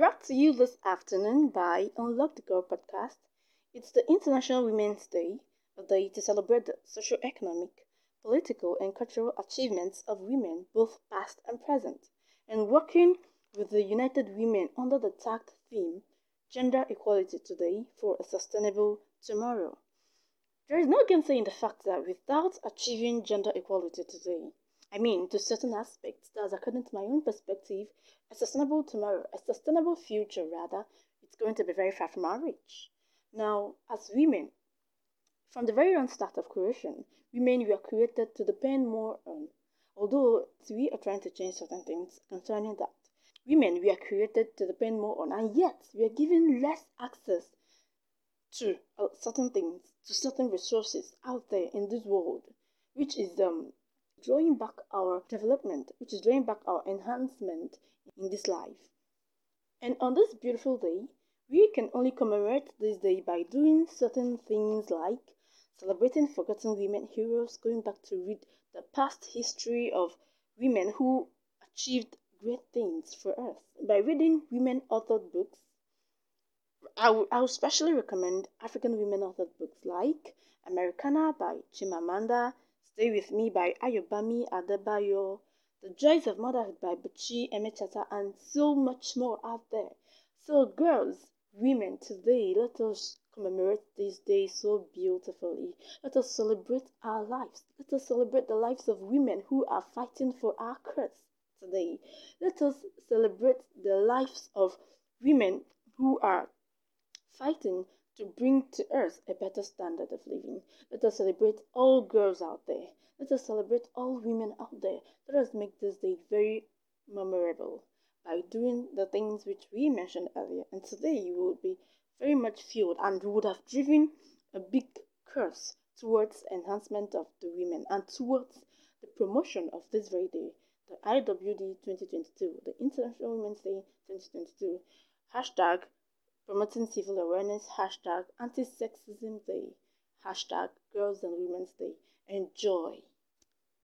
Brought to you this afternoon by Unlock the Girl podcast. It's the International Women's Day, a day to celebrate the socio-economic, political, and cultural achievements of women, both past and present, and working with the United Women under the tagged theme Gender Equality Today for a Sustainable Tomorrow. There is no gainsaying the fact that without achieving gender equality today, I mean, to certain aspects, that's according to my own perspective, a sustainable tomorrow, a sustainable future, rather, it's going to be very far from our reach. Now, as women, from the very own start of creation, women were created to depend more on, although we are trying to change certain things concerning that. Women were created to depend more on, and yet we are given less access to uh, certain things, to certain resources out there in this world, which is um, drawing back our development, which is drawing back our enhancement in this life. And on this beautiful day, we can only commemorate this day by doing certain things like celebrating forgotten women heroes, going back to read the past history of women who achieved great things for us by reading women authored books. I would, I would especially recommend African women authored books like Americanah by Chimamanda Stay With Me by Ayobami Adebayo, The Joys of Motherhood by Buchi Emecheta, and so much more out there. So, girls, women, today, let us commemorate this day so beautifully. Let us celebrate our lives. Let us celebrate the lives of women who are fighting for our cause today. Let us celebrate the lives of women who are fighting to bring to earth a better standard of living. Let us celebrate all girls out there. Let us celebrate all women out there. Let us make this day very memorable by doing the things which we mentioned earlier. And today you will be very much fueled and would have driven a big curse towards enhancement of the women and towards the promotion of this very day, the IWD 2022, the International Women's Day 2022. Hashtag promoting civil awareness, hashtag anti-sexism day, hashtag girls and women's day. Enjoy.